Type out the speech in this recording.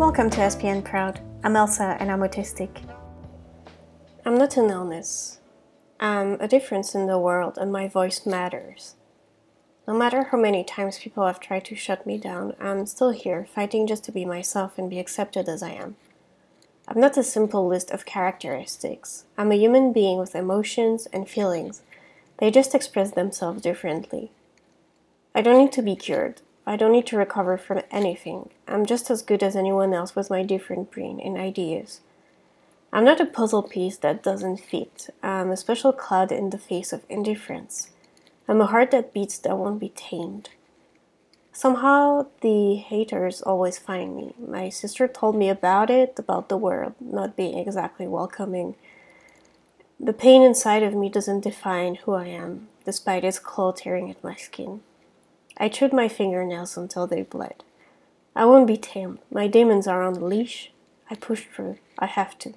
Welcome to SPN Proud. I'm Elsa and I'm autistic. I'm not an illness. I'm a difference in the world and my voice matters. No matter how many times people have tried to shut me down, I'm still here, fighting just to be myself and be accepted as I am. I'm not a simple list of characteristics. I'm a human being with emotions and feelings. They just express themselves differently. I don't need to be cured. I don't need to recover from anything. I'm just as good as anyone else with my different brain and ideas. I'm not a puzzle piece that doesn't fit. I'm a special cloud in the face of indifference. I'm a heart that beats that won't be tamed. Somehow the haters always find me. My sister told me about it, about the world not being exactly welcoming. The pain inside of me doesn't define who I am, despite its claw tearing at my skin. I chewed my fingernails until they bled. I won't be tamed. My demons are on the leash. I push through. I have to.